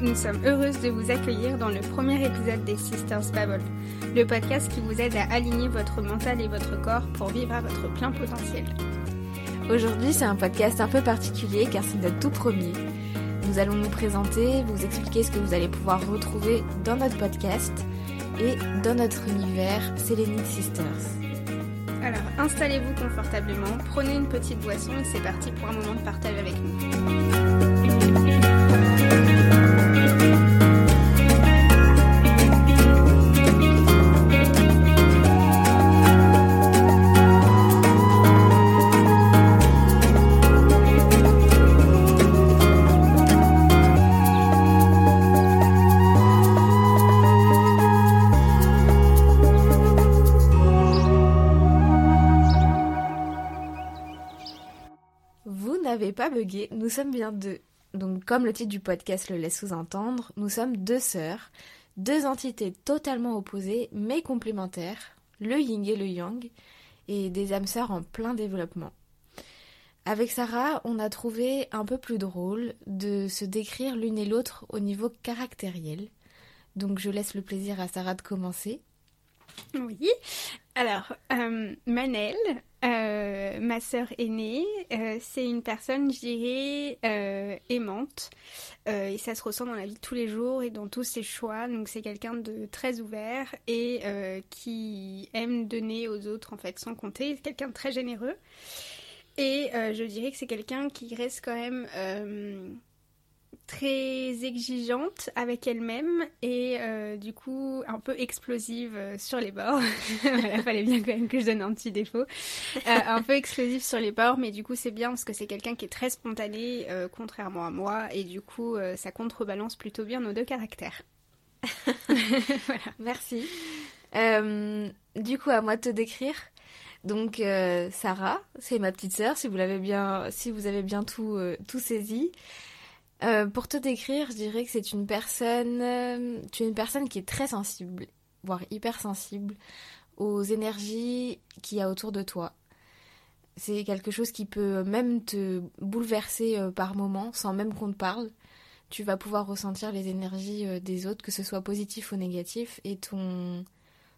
Nous sommes heureuses de vous accueillir dans le premier épisode des Sisters Babble, le podcast qui vous aide à aligner votre mental et votre corps pour vivre à votre plein potentiel. Aujourd'hui, c'est un podcast un peu particulier car c'est notre tout premier. Nous allons nous présenter, vous expliquer ce que vous allez pouvoir retrouver dans notre podcast et dans notre univers Selenite Sisters. Alors installez-vous confortablement, prenez une petite boisson et c'est parti pour un moment de partage avec nous. Nous sommes bien deux. Donc comme le titre du podcast le laisse sous-entendre, nous sommes deux sœurs, deux entités totalement opposées mais complémentaires, le yin et le yang, et des âmes sœurs en plein développement. Avec Sarah, on a trouvé un peu plus drôle de se décrire l'une et l'autre au niveau caractériel. Donc je laisse le plaisir à Sarah de commencer. Oui. Alors, euh, Manel, euh, ma sœur aînée, euh, c'est une personne, je dirais, aimante. Et ça se ressent dans la vie de tous les jours et dans tous ses choix. Donc, c'est quelqu'un de très ouvert et qui aime donner aux autres, en fait, sans compter. C'est quelqu'un de très généreux. Et je dirais que c'est quelqu'un qui reste quand même très exigeante avec elle-même et euh, du coup un peu explosive euh, sur les bords. Il fallait bien quand même que je donne un petit défaut. Euh, un peu explosive sur les bords, mais du coup c'est bien parce que c'est quelqu'un qui est très spontané, contrairement à moi, et du coup ça contrebalance plutôt bien nos deux caractères. voilà. Merci. Du coup, à moi de te décrire. Donc, Sarah, c'est ma petite sœur, si vous l'avez bien, si vous avez bien tout, tout saisi. Euh, pour te décrire, je dirais que c'est une personne, euh, tu es une personne qui est très sensible, voire hyper sensible aux énergies qu'il y a autour de toi. C'est quelque chose qui peut même te bouleverser euh, par moments, sans même qu'on te parle. Tu vas pouvoir ressentir les énergies euh, des autres, que ce soit positif ou négatif, et ton,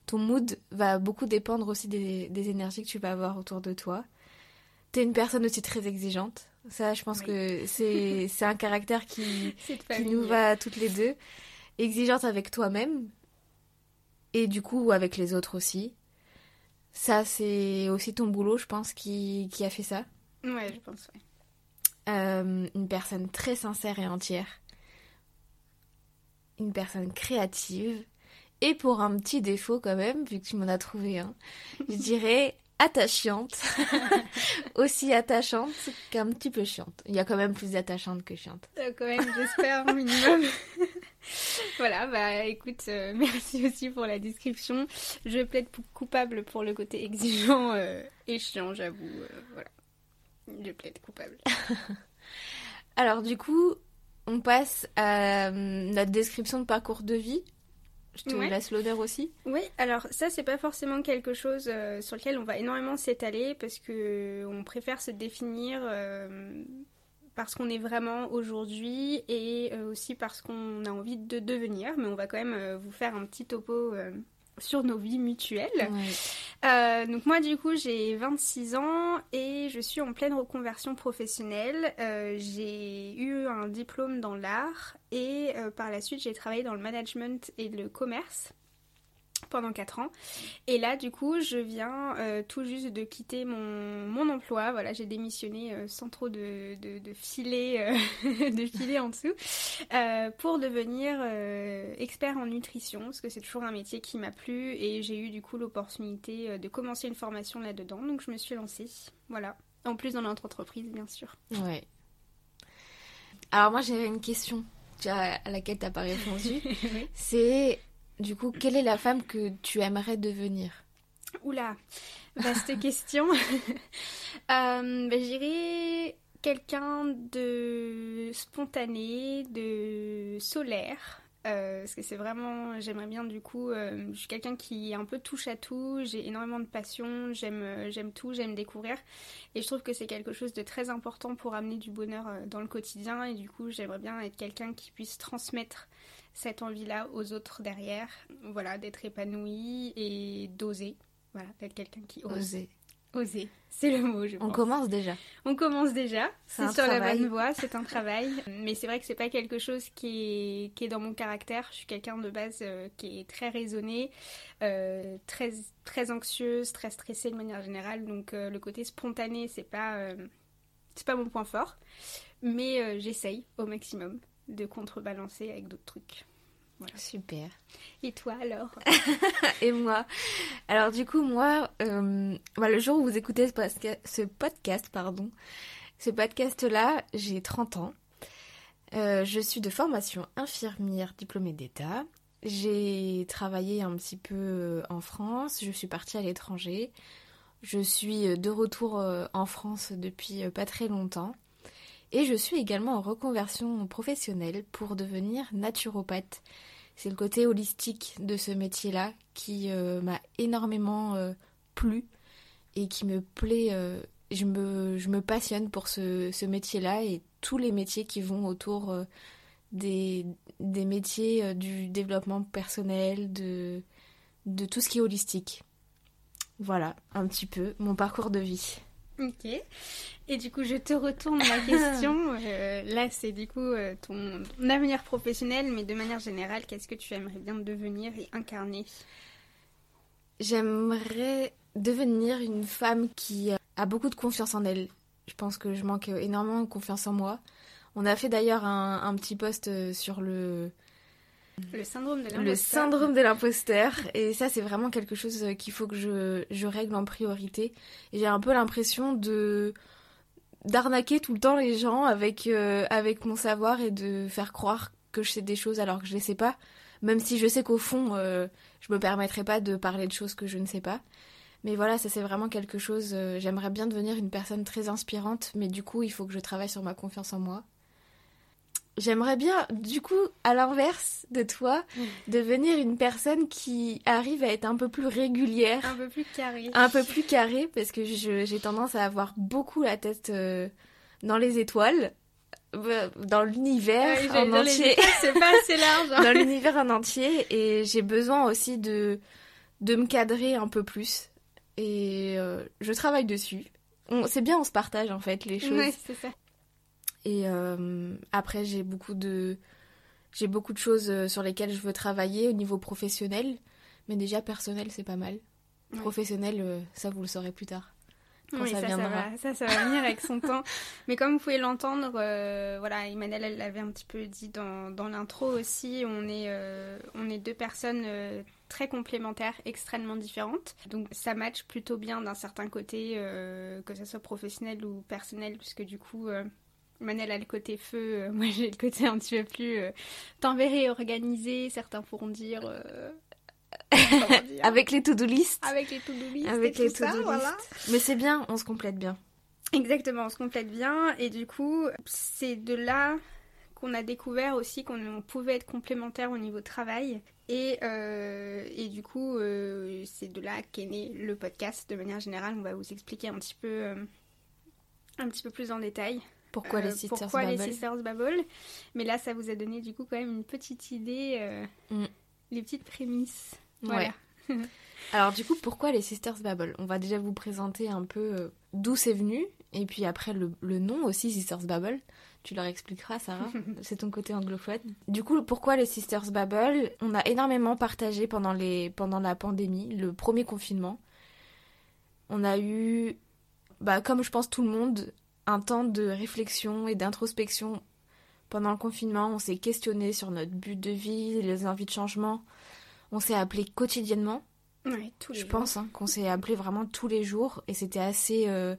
ton mood va beaucoup dépendre aussi des, des énergies que tu vas avoir autour de toi. T'es une personne aussi très exigeante. Ça, je pense Oui. que c'est c'est un caractère qui, qui nous va toutes les deux. Exigeante avec toi-même et du coup avec les autres aussi. Ça, c'est aussi ton boulot, je pense, qui, qui a fait ça. Ouais, je pense, ouais. Euh, une personne très sincère et entière. Une personne créative. Et pour un petit défaut quand même, vu que tu m'en as trouvé un, je dirais attachante. Aussi attachante qu'un petit peu chiante. Il y a quand même plus d'attachante que chiante. Euh, quand même, j'espère, un minimum. voilà, bah écoute, euh, merci aussi pour la description. Je plaide coupable pour le côté exigeant euh, et chiant, j'avoue. euh, voilà. Je plaide coupable. Alors du coup, on passe à notre description de parcours de vie. Je te Ouais. laisse l'honneur aussi? Oui, alors ça, c'est pas forcément quelque chose euh, sur lequel on va énormément s'étaler parce que euh, on préfère se définir euh, parce qu'on est vraiment aujourd'hui et euh, aussi parce qu'on a envie de devenir. Mais on va quand même vous faire un petit topo sur nos vies mutuelles. Euh, donc moi du coup j'ai 26 ans et je suis en pleine reconversion professionnelle. Euh, j'ai eu un diplôme dans l'art et euh, par la suite j'ai travaillé dans le management et le commerce pendant 4 ans. Et là du coup je viens euh, tout juste de quitter mon, mon emploi. Voilà j'ai démissionné euh, sans trop de, de, de filet, euh, de filet en dessous pour devenir expert en nutrition parce que c'est toujours un métier qui m'a plu et j'ai eu du coup l'opportunité de commencer une formation là-dedans donc je me suis lancée voilà en plus dans notre entreprise bien sûr Ouais. Alors moi j'avais une question tu à laquelle t'as pas répondu. C'est du coup quelle est la femme que tu aimerais devenir? Oula vaste question euh, dirais quelqu'un de spontané de solaire Euh, parce que c'est vraiment, j'aimerais bien du coup, euh, je suis quelqu'un qui est un peu touche à tout, j'ai énormément de passion, j'aime euh, j'aime tout, j'aime découvrir. Et je trouve que c'est quelque chose de très important pour amener du bonheur dans le quotidien. Et du coup, j'aimerais bien être quelqu'un qui puisse transmettre cette envie-là aux autres derrière. Voilà, d'être épanoui et d'oser. Voilà, d'être quelqu'un qui ose. Oser. Oser, c'est le mot, je pense. On commence déjà. On commence déjà. C'est sur la bonne voie, c'est un travail. Mais c'est vrai que c'est pas quelque chose qui est, qui est dans mon caractère. Je suis quelqu'un de base euh, qui est très raisonné, euh, très, très anxieuse, très stressée de manière générale. Donc euh, le côté spontané, c'est pas, c'est pas mon point fort. Mais j'essaye au maximum de contrebalancer avec d'autres trucs. Super. Et toi alors Et moi Alors du coup, moi, euh, bah, le jour où vous écoutez ce, podcast, pardon, ce podcast-là, j'ai 30 ans. Euh, je suis de formation infirmière diplômée d'État. J'ai travaillé un petit peu euh, en France, je suis partie à l'étranger. Je suis de retour en France depuis pas très longtemps. Et je suis également en reconversion professionnelle pour devenir naturopathe. C'est le côté holistique de ce métier-là qui euh, m'a énormément euh, plu et qui me plaît. euh, je, me, passionne pour ce, métier-là et tous les métiers qui vont autour des, métiers du développement personnel, de tout ce qui est holistique. Voilà, un petit peu mon parcours de vie. Ok. Et du coup, je te retourne ma question. Euh, là, c'est du coup euh, ton, ton avenir professionnel, mais de manière générale, qu'est-ce que tu aimerais bien devenir et incarner? J'aimerais devenir une femme qui a beaucoup de confiance en elle. Je pense que je manque énormément de confiance en moi. On a fait d'ailleurs un, un petit post euh, sur le, Le syndrome de l'imposteur. le syndrome de l'imposteur. Et ça, c'est vraiment quelque chose euh, qu'il faut que je, je règle en priorité. J'ai un peu l'impression de d'arnaquer tout le temps les gens avec, euh, avec mon savoir et de faire croire que je sais des choses alors que je les sais pas. Même si je sais qu'au fond, euh, je me permettrai pas de parler de choses que je ne sais pas. Mais voilà, ça c'est vraiment quelque chose. euh, J'aimerais bien devenir une personne très inspirante, mais du coup, il faut que je travaille sur ma confiance en moi. J'aimerais bien, du coup, à l'inverse de toi, devenir une personne qui arrive à être un peu plus régulière, Un peu plus carré. un peu plus carrée, parce que j'ai tendance à avoir beaucoup la tête euh, dans les étoiles, euh, dans l'univers en entier c'est pas assez large. hein. dans l'univers en entier et j'ai besoin aussi de, de me cadrer un peu plus. Et euh, je travaille dessus. C'est bien, on se partage en fait les choses. C'est ça. Et euh, après, j'ai beaucoup de j'ai beaucoup de choses euh, sur lesquelles je veux travailler au niveau professionnel, mais déjà personnel, c'est pas mal. Ouais. Professionnel, euh, ça vous le saurez plus tard. Quand Oui, ça ça, ça, va, ça, ça va venir avec son temps. Mais comme vous pouvez l'entendre, euh, voilà, Emmanuel, elle l'avait un petit peu dit dans, dans l'intro aussi, on est, euh, on est deux personnes euh, très complémentaires, extrêmement différentes. Donc ça match plutôt bien d'un certain côté, que ce soit professionnel ou personnel, puisque du coup, Emmanuel a le côté feu, euh, moi j'ai le côté un petit peu plus euh, tempéré, organisé. Certains pourront dire... euh, dire Avec les to-do list. avec les to-do list Avec et les tout ça, to-do voilà. Mais c'est bien, on se complète bien. Exactement, on se complète bien et du coup, c'est de là qu'on a découvert aussi qu'on on pouvait être complémentaires au niveau travail et, euh, et du coup, euh, c'est de là qu'est né le podcast. De manière générale, on va vous expliquer un petit peu, euh, un petit peu plus en détail Pourquoi euh, les Sisters pourquoi Babble les Sisters Babble. Mais là, ça vous a donné du coup quand même une petite idée, euh, Mm. les petites prémices. Ouais. Voilà. Alors du coup, pourquoi les Sisters Babble On va déjà vous présenter un peu euh, d'où c'est venu, et puis après le, le nom aussi, Sisters Babble. Tu leur expliqueras, Sarah. c'est ton côté anglophone. Du coup, pourquoi les Sisters Babble On a énormément partagé pendant, les, pendant la pandémie, le premier confinement. On a eu, bah, comme je pense tout le monde, un temps de réflexion et d'introspection pendant le confinement. On s'est questionné sur notre but de vie, les envies de changement. On s'est appelé quotidiennement. Ouais, tous les Je jours. pense hein, qu'on s'est appelé vraiment tous les jours et c'était assez. euh,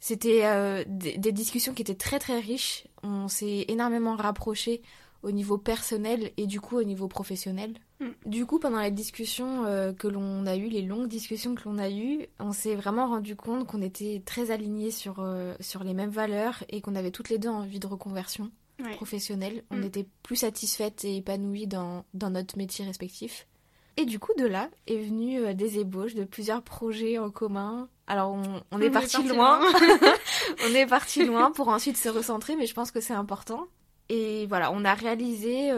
c'était euh, des, des discussions qui étaient très très riches. On s'est énormément rapprochés au niveau personnel et du coup au niveau professionnel. Mm. Du coup, pendant les discussions euh, que l'on a eues, les longues discussions que l'on a eues, on s'est vraiment rendu compte qu'on était très alignés sur, euh, sur les mêmes valeurs et qu'on avait toutes les deux envie de reconversion. Ouais. professionnel. On Mm. était plus satisfaites et épanouies dans, dans notre métier respectif. Et du coup, de là est venu euh, des ébauches de plusieurs projets en commun. Alors, on, on est parti loin. on est parti loin pour ensuite se recentrer, mais je pense que c'est important. Et voilà, on a réalisé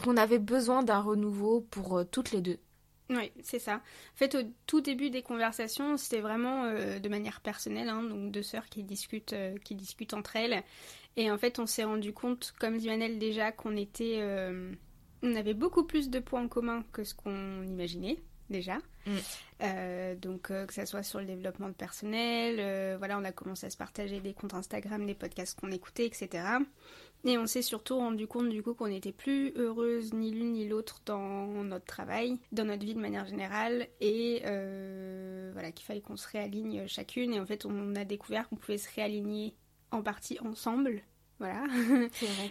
qu'on avait besoin d'un renouveau pour euh, toutes les deux. Oui, c'est ça. En fait, au tout début des conversations, c'était vraiment euh, de manière personnelle, hein, donc deux sœurs qui discutent, euh, qui discutent entre elles. Et en fait, on s'est rendu compte, comme dit Manel déjà, qu'on était, euh, on avait beaucoup plus de points en commun que ce qu'on imaginait déjà. Mm. Donc que ça soit sur le développement de personnel, voilà, on a commencé à se partager des comptes Instagram, des podcasts qu'on écoutait, etc. Et on s'est surtout rendu compte du coup qu'on n'était plus heureuse ni l'une ni l'autre dans notre travail, dans notre vie de manière générale, et euh, voilà qu'il fallait qu'on se réaligne chacune. Et en fait, on a découvert qu'on pouvait se réaligner en partie ensemble, voilà.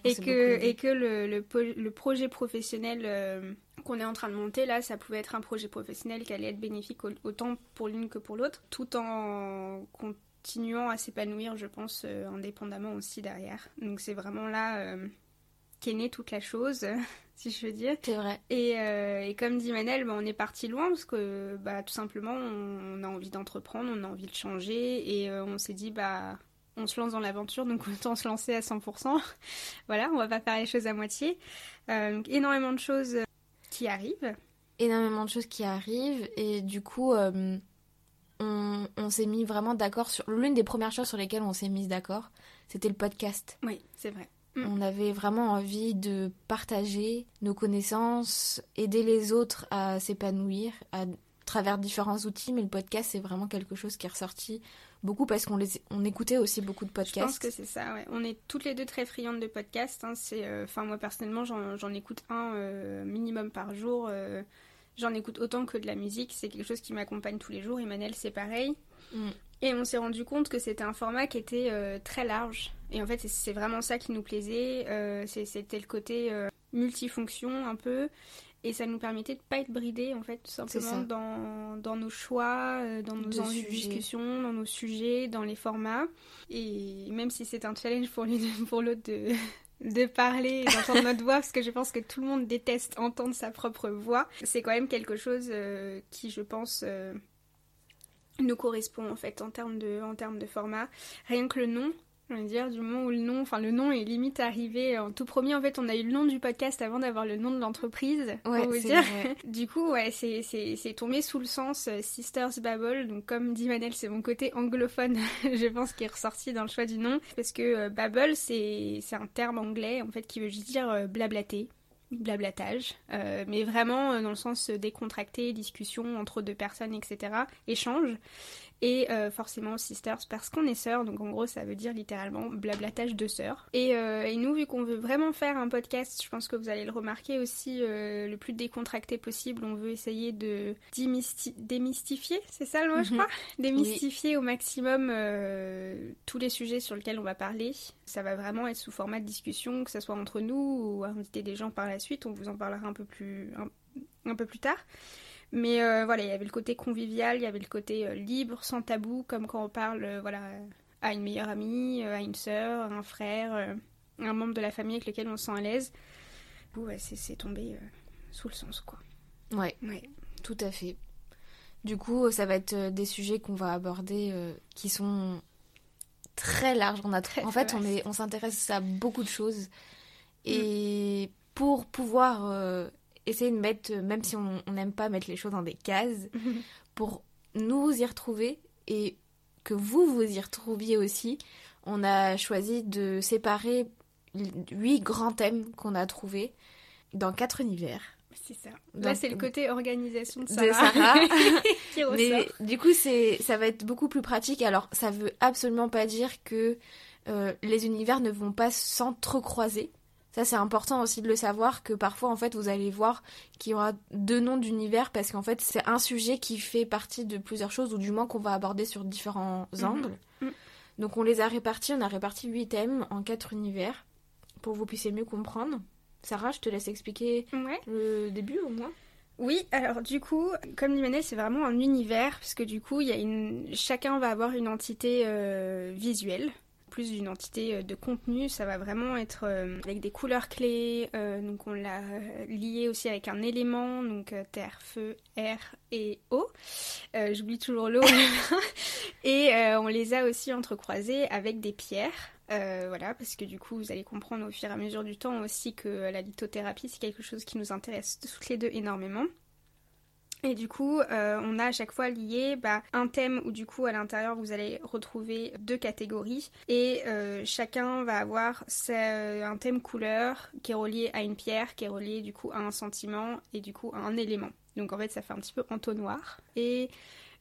Et que et que le, le, projet professionnel euh, qu'on est en train de monter là, ça pouvait être un projet professionnel qui allait être bénéfique au- autant pour l'une que pour l'autre, tout en continuant à s'épanouir, je pense, euh, indépendamment aussi derrière. Donc c'est vraiment là euh, qu'est née toute la chose, si je veux dire. C'est vrai. Et, euh, et comme dit Manel, bah, on est parti loin parce que bah, tout simplement on, on a envie d'entreprendre, on a envie de changer et euh, on s'est dit bah on se lance dans l'aventure donc autant se lancer à 100%. voilà, on va pas faire les choses à moitié. Donc énormément de choses qui arrivent. énormément de choses qui arrivent et du coup euh, on, on s'est mis vraiment d'accord sur l'une des premières choses sur lesquelles on s'est mis d'accord c'était le podcast Oui, c'est vrai. Mm. on avait vraiment envie de partager nos connaissances aider les autres à s'épanouir à travers différents outils mais le podcast c'est vraiment quelque chose qui est ressorti beaucoup parce qu'on les on écoutait aussi beaucoup de Je pense podcasts que c'est ça, ouais. On est toutes les deux très friandes de podcasts. hein. C'est, euh, moi personnellement, j'en, j'en écoute un euh, minimum par jour. euh, j'en écoute autant que de la musique. C'est quelque chose qui m'accompagne tous les jours. Emmanuel, c'est pareil. Mm. Et on s'est rendu compte que c'était un format qui était euh, très large. Et en fait, c'est, vraiment ça qui nous plaisait. Euh, c'était le côté euh, multifonction un peu. Et ça nous permettait de pas être bridés, en fait, tout simplement dans, dans nos choix, dans nos envies de discussion, dans nos sujets, dans les formats. Et même si c'est un challenge pour l'une pour l'autre de, de parler d'entendre notre voix, parce que je pense que tout le monde déteste entendre sa propre voix, c'est quand même quelque chose euh, qui, je pense, euh, nous correspond en fait en termes de format. Rien que le nom, je veux dire, du moment où le nom, enfin le nom est limite arrivé en tout premier, en fait on a eu le nom du podcast avant d'avoir le nom de l'entreprise, Ouais, vous c'est dire. vrai. Du coup, ouais, c'est, c'est, c'est tombé sous le sens euh, Sisters Babble. Donc, comme dit Manel, c'est mon côté anglophone, je pense, qui est ressorti dans le choix du nom. Parce que euh, Babble, c'est, c'est un terme anglais, en fait, qui veut juste dire euh, blablater, blablatage. Euh, mais vraiment euh, dans le sens euh, décontracté, discussion entre deux personnes, etc. Échange. Et euh, forcément sisters parce qu'on est sœurs, donc en gros ça veut dire littéralement blablatage de sœurs. Et, euh, et nous, vu qu'on veut vraiment faire un podcast, je pense que vous allez le remarquer aussi, euh, le plus décontracté possible, on veut essayer de démysti- démystifier, c'est ça le mot je Mhm. crois? Démystifier au maximum euh, tous les sujets sur lesquels on va parler. Ça va vraiment être sous format de discussion, que ce soit entre nous ou inviter des gens par la suite, on vous en parlera un peu plus, un, un peu plus tard. Mais euh, voilà, il y avait le côté convivial, il y avait le côté euh, libre, sans tabou, comme quand on parle euh, voilà, à une meilleure amie, à une sœur, à un frère, euh, un membre de la famille avec lequel on se sent à l'aise. Du ouais, c'est tombé sous le sens, quoi. ouais Ouais. Tout à fait. Du coup, ça va être des sujets qu'on va aborder qui sont très larges. On a Très, en fait, on est, on s'intéresse à beaucoup de choses et pour pouvoir essayer de mettre, euh, même si on n'aime pas mettre les choses dans des cases, pour nous y retrouver et que vous vous y retrouviez aussi, on a choisi de séparer huit grands thèmes qu'on a trouvés dans quatre univers. C'est ça. Là, c'est le côté organisation de de Sarah, Sarah. qui ressort. Mais du coup, c'est, ça va être beaucoup plus pratique. Alors, ça veut absolument pas dire que euh, les univers ne vont pas s'entrecroiser. Ça, c'est important aussi de le savoir que parfois, en fait, vous allez voir qu'il y aura deux noms d'univers parce qu'en fait, c'est un sujet qui fait partie de plusieurs choses ou du moins qu'on va aborder sur différents Mhm. angles. Mhm. Donc, on les a répartis. On a réparti huit thèmes en quatre univers pour que vous puissiez mieux comprendre. Sarah, je te laisse expliquer Ouais. le début au moins. Oui, alors du coup, comme dit Manel, c'est vraiment un univers, puisque du coup, il y a une... chacun va avoir une entité euh, visuelle, plus d'une entité de contenu, ça va vraiment être avec des couleurs clés. donc on l'a lié aussi avec un élément, donc terre, feu, air et eau. J'oublie toujours l'eau. et on les a aussi entrecroisés avec des pierres. voilà, parce que du coup, vous allez comprendre au fur et à mesure du temps aussi que la lithothérapie, c'est quelque chose qui nous intéresse toutes les deux énormément. Et du coup, euh, on a à chaque fois lié bah, un thème où du coup à l'intérieur vous allez retrouver deux catégories et euh, chacun va avoir euh, un thème couleur qui est relié à une pierre, qui est relié du coup à un sentiment et du coup à un élément. Donc en fait ça fait un petit peu entonnoir. Et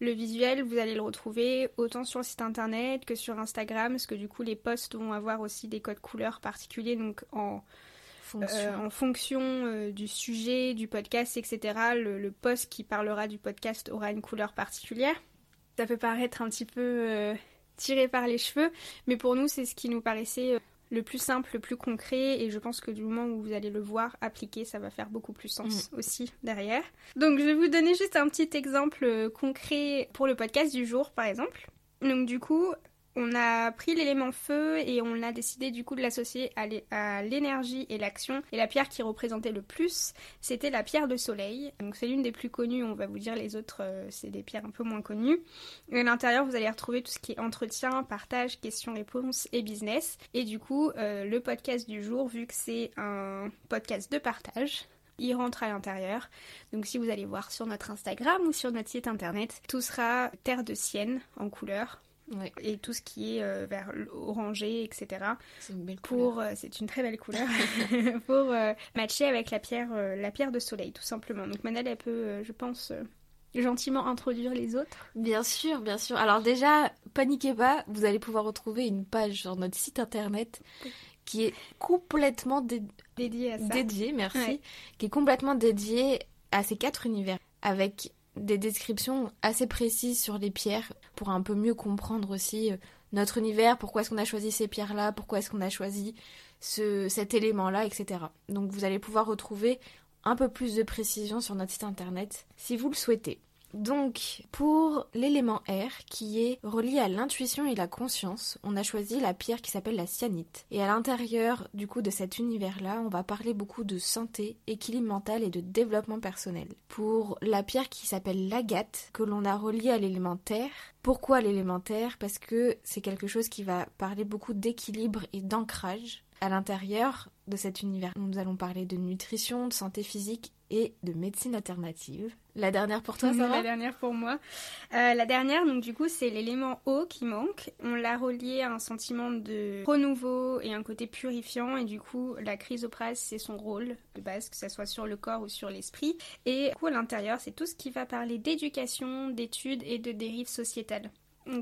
le visuel, vous allez le retrouver autant sur le site internet que sur Instagram, parce que du coup les posts vont avoir aussi des codes couleurs particuliers, donc en euh, en fonction euh, du sujet, du podcast, etc., le, post qui parlera du podcast aura une couleur particulière. Ça peut paraître un petit peu euh, tiré par les cheveux, mais pour nous, c'est ce qui nous paraissait le plus simple, le plus concret, et je pense que du moment où vous allez le voir appliqué, ça va faire beaucoup plus sens mm. aussi derrière. Donc je vais vous donner juste un petit exemple concret pour le podcast du jour, par exemple. Donc du coup, on a pris l'élément feu et on a décidé du coup de l'associer à l'énergie et l'action. Et la pierre qui représentait le plus, c'était la pierre de soleil. Donc c'est l'une des plus connues, on va vous dire les autres, euh, c'est des pierres un peu moins connues. À l'intérieur, vous allez retrouver tout ce qui est entretien, partage, questions-réponses et business. Et du coup, euh, le podcast du jour, vu que c'est un podcast de partage, il rentre à l'intérieur. Donc si vous allez voir sur notre Instagram ou sur notre site internet, tout sera terre de sienne en couleur et tout ce qui est euh, vers l'orangé, etc. C'est une belle pour, euh, c'est une très belle couleur pour euh, matcher avec la pierre, la pierre de soleil, tout simplement. Donc Manel, elle peut, je pense, gentiment introduire les autres. Bien sûr, bien sûr. Alors déjà, paniquez pas, vous allez pouvoir retrouver une page sur notre site internet qui est complètement dédiée à ça. Dédiée, merci. Qui est complètement dédiée à ces quatre univers avec des descriptions assez précises sur les pierres pour un peu mieux comprendre aussi euh, notre univers, pourquoi est-ce qu'on a choisi ces pierres-là, pourquoi est-ce qu'on a choisi ce, cet élément-là, etc. Donc vous allez pouvoir retrouver un peu plus de précision sur notre site internet si vous le souhaitez. Donc, pour l'élément R, qui est relié à l'intuition et la conscience, on a choisi la pierre qui s'appelle la cyanite. Et à l'intérieur, du coup, de cet univers-là, on va parler beaucoup de santé, équilibre mental et de développement personnel. Pour la pierre qui s'appelle l'agate, que l'on a reliée à l'élémentaire, pourquoi l'élémentaire Parce que c'est quelque chose qui va parler beaucoup d'équilibre et d'ancrage. À l'intérieur de cet univers, nous allons parler de nutrition, de santé physique et de médecine alternative. La dernière pour toi, Sarah La dernière pour moi. Euh, la dernière, donc du coup, c'est l'élément eau qui manque. On l'a relié à un sentiment de renouveau et un côté purifiant. Et du coup, la chrysoprase, c'est son rôle de base, que ce soit sur le corps ou sur l'esprit. Et du coup, à l'intérieur, c'est tout ce qui va parler d'éducation, d'études et de dérives sociétales.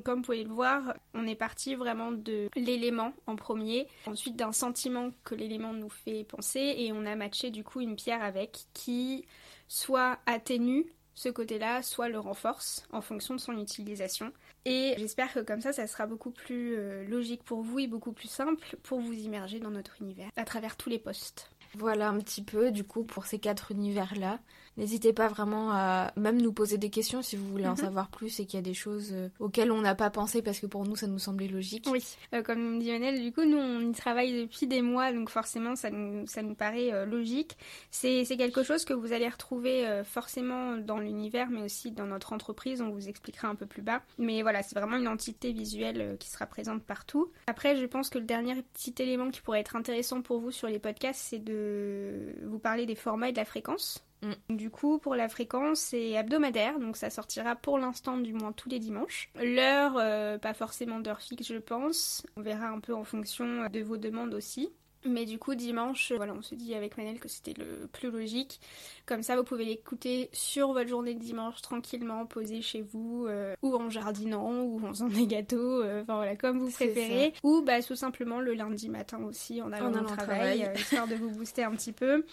Comme vous pouvez le voir, on est parti vraiment de l'élément en premier, ensuite d'un sentiment que l'élément nous fait penser, et on a matché du coup une pierre avec qui soit atténue ce côté-là, soit le renforce en fonction de son utilisation. Et j'espère que comme ça, ça sera beaucoup plus euh, logique pour vous et beaucoup plus simple pour vous immerger dans notre univers à travers tous les postes. Voilà un petit peu du coup pour ces quatre univers-là. N'hésitez pas vraiment à même nous poser des questions si vous voulez en mhm. savoir plus et qu'il y a des choses euh, auxquelles on n'a pas pensé parce que pour nous ça nous semblait logique. Oui, euh, comme dit Lionel, du coup nous on y travaille depuis des mois donc forcément ça nous, ça nous paraît euh, logique. C'est quelque chose que vous allez retrouver forcément dans l'univers mais aussi dans notre entreprise, on vous expliquera un peu plus bas. Mais voilà, c'est vraiment une entité visuelle qui sera présente partout. Après je pense que le dernier petit élément qui pourrait être intéressant pour vous sur les podcasts c'est de vous parler des formats et de la fréquence. Mm. Du coup, pour la fréquence, c'est hebdomadaire, donc ça sortira pour l'instant du moins tous les dimanches. L'heure, euh, pas forcément d'heure fixe, je pense. On verra un peu en fonction de vos demandes aussi. Mais du coup, dimanche, voilà, on se dit avec Manel que c'était le plus logique. Comme ça, vous pouvez l'écouter sur votre journée de dimanche, tranquillement, posé chez vous, euh, ou en jardinant, ou en faisant des gâteaux, euh, enfin voilà, comme vous préférez. Ou bah, tout simplement le lundi matin aussi, en allant au travail, travail. histoire de vous booster un petit peu.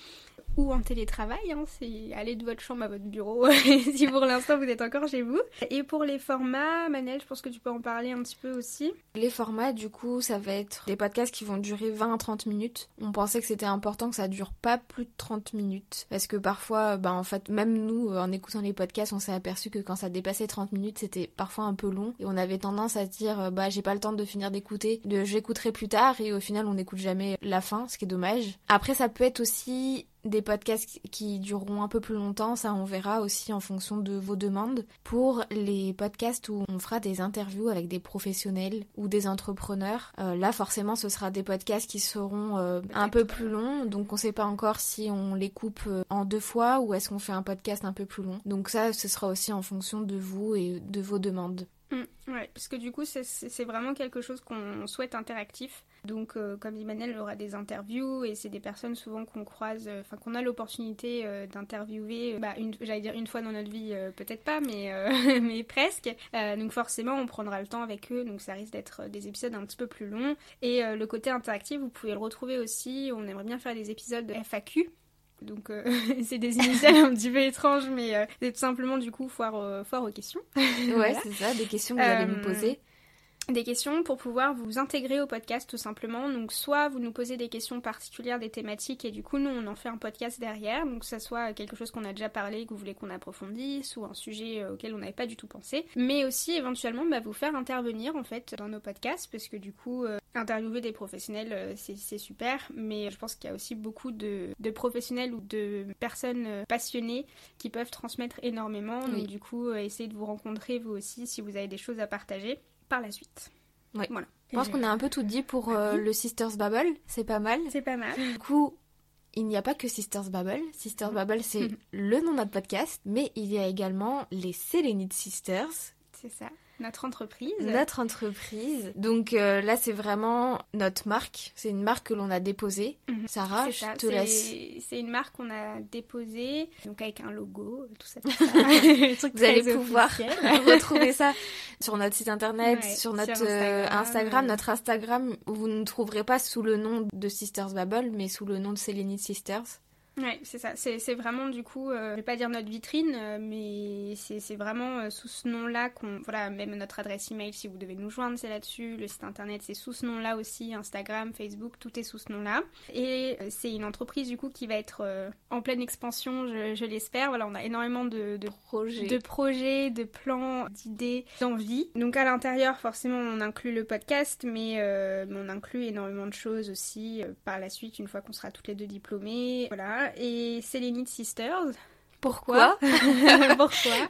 Ou en télétravail. Hein, c'est aller de votre chambre à votre bureau si pour l'instant vous êtes encore chez vous. Et pour les formats, Manel, je pense que tu peux en parler un petit peu aussi. Les formats, du coup, ça va être des podcasts qui vont durer 20 à 30 minutes. On pensait que c'était important que ça dure pas plus de 30 minutes. Parce que parfois, bah, en fait, même nous, en écoutant les podcasts, on s'est aperçu que quand ça dépassait 30 minutes, c'était parfois un peu long. Et on avait tendance à dire, bah, j'ai pas le temps de finir d'écouter, j'écouterai plus tard. Et au final, on n'écoute jamais la fin, ce qui est dommage. Après, ça peut être aussi des podcasts qui dureront un peu plus longtemps, ça on verra aussi en fonction de vos demandes. Pour les podcasts où on fera des interviews avec des professionnels ou des entrepreneurs, euh, là forcément ce sera des podcasts qui seront euh, un peu plus longs, donc on sait pas encore si on les coupe euh, en deux fois ou est-ce qu'on fait un podcast un peu plus long. Donc ça ce sera aussi en fonction de vous et de vos demandes. Mmh, ouais, parce que du coup, c'est vraiment quelque chose qu'on souhaite interactif. Donc, euh, comme dit Manel, il y aura des interviews et c'est des personnes souvent qu'on croise, euh, enfin qu'on a l'opportunité euh, d'interviewer, bah, j'allais dire une fois dans notre vie, peut-être pas, mais, mais presque. donc forcément, on prendra le temps avec eux, donc ça risque d'être des épisodes un petit peu plus longs. Et le côté interactif, vous pouvez le retrouver aussi. On aimerait bien faire des épisodes de FAQ, donc c'est des initiales un petit peu étranges, mais c'est tout simplement du coup foire, foire aux questions. ouais, c'est ça, des questions que vous allez nous poser des questions pour pouvoir vous intégrer au podcast tout simplement. Donc soit vous nous posez des questions particulières des thématiques et du coup nous on en fait un podcast derrière. Donc que ça soit quelque chose qu'on a déjà parlé que vous voulez qu'on approfondisse ou un sujet euh, auquel on n'avait pas du tout pensé. Mais aussi éventuellement bah, vous faire intervenir en fait dans nos podcasts parce que du coup euh, interviewer des professionnels euh, c'est super. Mais je pense qu'il y a aussi beaucoup de, professionnels ou de personnes passionnées qui peuvent transmettre énormément. Donc du coup essayez de vous rencontrer vous aussi si vous avez des choses à partager par la suite. Oui. Voilà. Je pense qu'on a un peu tout dit pour euh, le Sisters Bubble. C'est pas mal. C'est pas mal. Du coup, il n'y a pas que Sisters Bubble. Sisters Bubble, c'est le nom de notre podcast, mais il y a également les Selenite Sisters. C'est ça. Notre entreprise. Notre entreprise. Donc euh, là, c'est vraiment notre marque. C'est une marque que l'on a déposée. Mhm. Sarah, je te laisse. C'est une marque qu'on a déposée, donc avec un logo, tout ça. Vous allez pouvoir retrouver ça sur notre site internet, sur notre euh, Instagram. Notre Instagram, vous ne trouverez pas sous le nom de Sisters Babel, mais sous le nom de Selenite Sisters. Ouais, c'est ça. C'est vraiment du coup, euh, je vais pas dire notre vitrine, euh, mais c'est vraiment euh, sous ce nom-là qu'on, voilà, même notre adresse email si vous devez nous joindre, c'est là-dessus. Le site internet, c'est sous ce nom-là aussi. Instagram, Facebook, tout est sous ce nom-là. Et c'est une entreprise du coup qui va être en pleine expansion, je, l'espère. Voilà, on a énormément de, projets, de projets, de plans, d'idées, d'envies. Donc à l'intérieur, forcément, on inclut le podcast, mais, mais on inclut énormément de choses aussi par la suite une fois qu'on sera toutes les deux diplômées. Voilà et Selenite Sisters. Pourquoi Pourquoi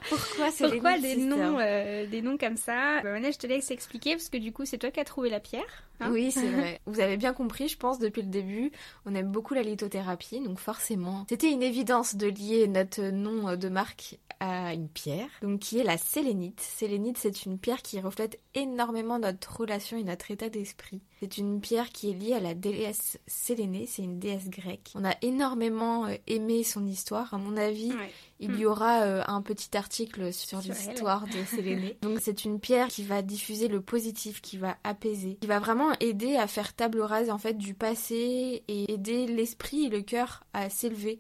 Pourquoi, Pourquoi des noms, euh, des noms comme ça bah, je te laisse expliquer parce que du coup, c'est toi qui as trouvé la pierre. Hein oui, c'est vrai. Vous avez bien compris, je pense, depuis le début, on aime beaucoup la lithothérapie, donc forcément, c'était une évidence de lier notre nom de marque à une pierre, donc qui est la sélénite. Sélénite, c'est une pierre qui reflète énormément notre relation et notre état d'esprit. C'est une pierre qui est liée à la déesse Sélénée, c'est une déesse grecque. On a énormément euh, aimé son histoire, à mon avis. Il y aura euh, un petit article sur, l'histoire de Sélénée. Donc c'est une pierre qui va diffuser le positif, qui va apaiser, qui va vraiment aider à faire table rase en fait du passé et aider l'esprit et le cœur à s'élever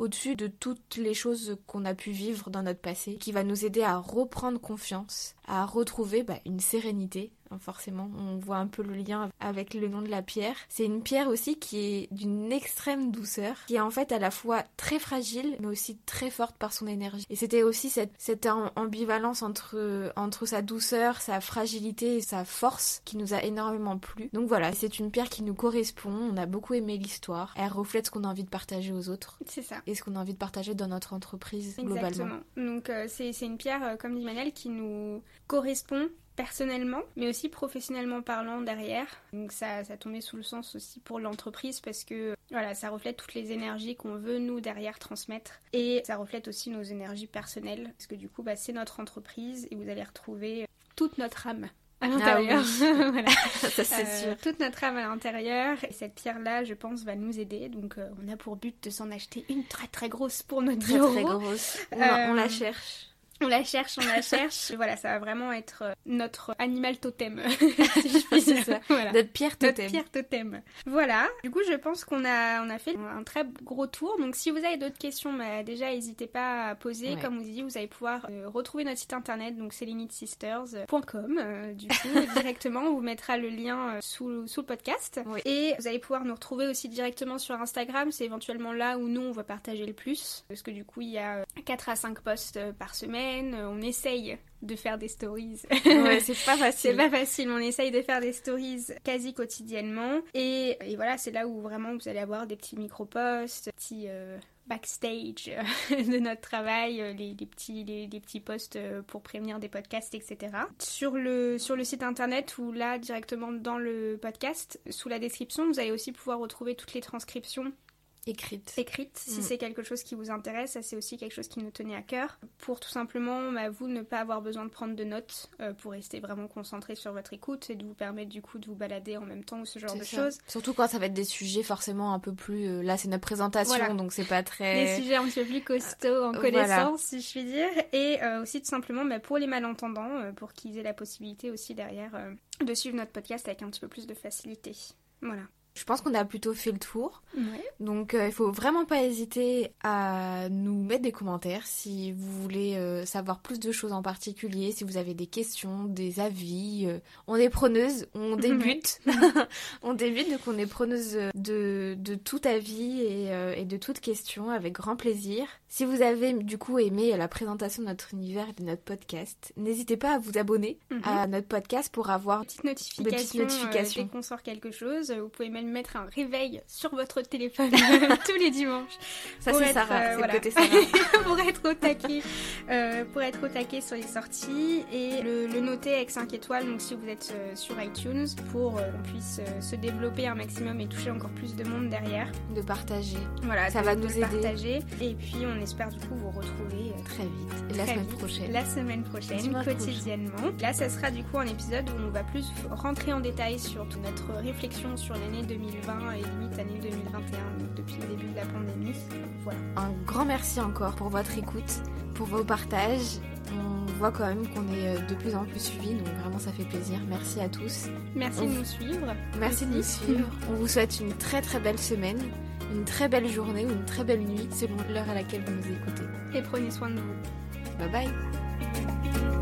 au-dessus de toutes les choses qu'on a pu vivre dans notre passé, qui va nous aider à reprendre confiance, à retrouver bah, une sérénité. Hein, forcément, on voit un peu le lien avec le nom de la pierre. C'est une pierre aussi qui est d'une extrême douceur, qui est en fait à la fois très fragile, mais aussi très forte par son énergie. Et c'était aussi cette, cette ambivalence entre, entre sa douceur, sa fragilité et sa force qui nous a énormément plu. Donc voilà, c'est une pierre qui nous correspond. On a beaucoup aimé l'histoire. Elle reflète ce qu'on a envie de partager aux autres. C'est ça. Et ce qu'on a envie de partager dans notre entreprise globalement. Exactement. Donc euh, c'est une pierre, euh, comme dit Manel, qui nous correspond personnellement, mais aussi professionnellement parlant derrière. Donc ça, ça tombait sous le sens aussi pour l'entreprise parce que voilà, ça reflète toutes les énergies qu'on veut nous derrière transmettre et ça reflète aussi nos énergies personnelles parce que du coup, bah, c'est notre entreprise et vous allez retrouver toute notre âme à ah l'intérieur. voilà. Ça c'est euh, sûr. Toute notre âme à l'intérieur. Et cette pierre-là, je pense, va nous aider. Donc, euh, on a pour but de s'en acheter une très très grosse pour notre très, Très grosse. On, on la euh, cherche. On la cherche, on la cherche. voilà, ça va vraiment être euh, notre animal totem, si je puis dire. ça. Voilà. Notre pierre Notre totem. pierre totem. Voilà. Du coup, je pense qu'on a, on a fait un très gros tour. Donc, si vous avez d'autres questions, bah, déjà, n'hésitez pas à poser. Ouais. Comme vous dit, vous allez pouvoir euh, retrouver notre site internet, donc c'est limitesisters.com. Euh, du coup, directement, on vous mettra le lien euh, sous, sous le podcast. Oui. Et vous allez pouvoir nous retrouver aussi directement sur Instagram. C'est éventuellement là où nous, on va partager le plus. Parce que du coup, il y a 4 à 5 posts par semaine. Euh, On essaye de faire des stories. Ouais, c'est pas C'est facile. pas facile, on essaye de faire des stories quasi quotidiennement. Et, et voilà, c'est là où vraiment vous allez avoir des petits micro-posts, des petits euh, backstage euh, de notre travail, les, les petits, les, les petits posts pour prévenir des podcasts, etc. Sur le, sur le site internet ou là directement dans le podcast, sous la description, vous allez aussi pouvoir retrouver toutes les transcriptions Écrite. écrite si Mm. c'est quelque chose qui vous intéresse. Ça, c'est aussi quelque chose qui nous tenait à cœur. Pour tout simplement, bah, vous ne pas avoir besoin de prendre de notes euh, pour rester vraiment concentré sur votre écoute et de vous permettre du coup de vous balader en même temps ou ce genre de choses. Surtout quand ça va être des sujets forcément un peu plus. euh, là, c'est notre présentation, Voilà. donc c'est pas Des très. sujets un peu plus costauds en Voilà. connaissance, si je puis dire. Et euh, aussi tout simplement bah, pour les malentendants, euh, pour qu'ils aient la possibilité aussi derrière euh, de suivre notre podcast avec un petit peu plus de facilité. Voilà. Je pense qu'on a plutôt fait le tour. Ouais. Donc euh, il faut vraiment pas hésiter à nous mettre des commentaires si vous voulez euh, savoir plus de choses en particulier, si vous avez des questions, des avis. euh, on est preneuse, on débute. on débute, donc on est preneuse de, de tout avis et, euh, et de toute question avec grand plaisir. Si vous avez du coup aimé la présentation de notre univers et de notre podcast, n'hésitez pas à vous abonner Mhm. à notre podcast pour avoir Petite notification, Des petites notifications. euh, dès qu'on sort quelque chose. Vous pouvez même mettre un réveil sur votre téléphone tous les dimanches ça c'est Sarah, euh, c'est voilà. le côté Sarah. pour être au taquet, euh, pour être au taquet sur les sorties et le, le noter avec 5 étoiles. Donc si vous êtes sur iTunes, pour qu'on puisse se développer un maximum et toucher encore plus de monde derrière. de partager Voilà, Ça de- va de nous le aider. partager. Et puis on espère du coup vous retrouver euh, très vite. La semaine vite, prochaine. La semaine prochaine, quotidiennement. Là, ça sera du coup un épisode où on va plus rentrer en détail sur toute notre réflexion sur l'année 2020 et limite année 2021, donc depuis le début de la pandémie. Voilà. Un grand merci encore pour votre écoute, pour vos partages. On voit quand même qu'on est euh, de plus en plus suivis, donc vraiment ça fait plaisir. Merci à tous. Merci On- de nous suivre. Merci de nous suivre. On vous souhaite une très très belle semaine, une très belle journée ou une très belle nuit selon l'heure à laquelle vous nous écoutez. Et prenez soin de vous. Bye bye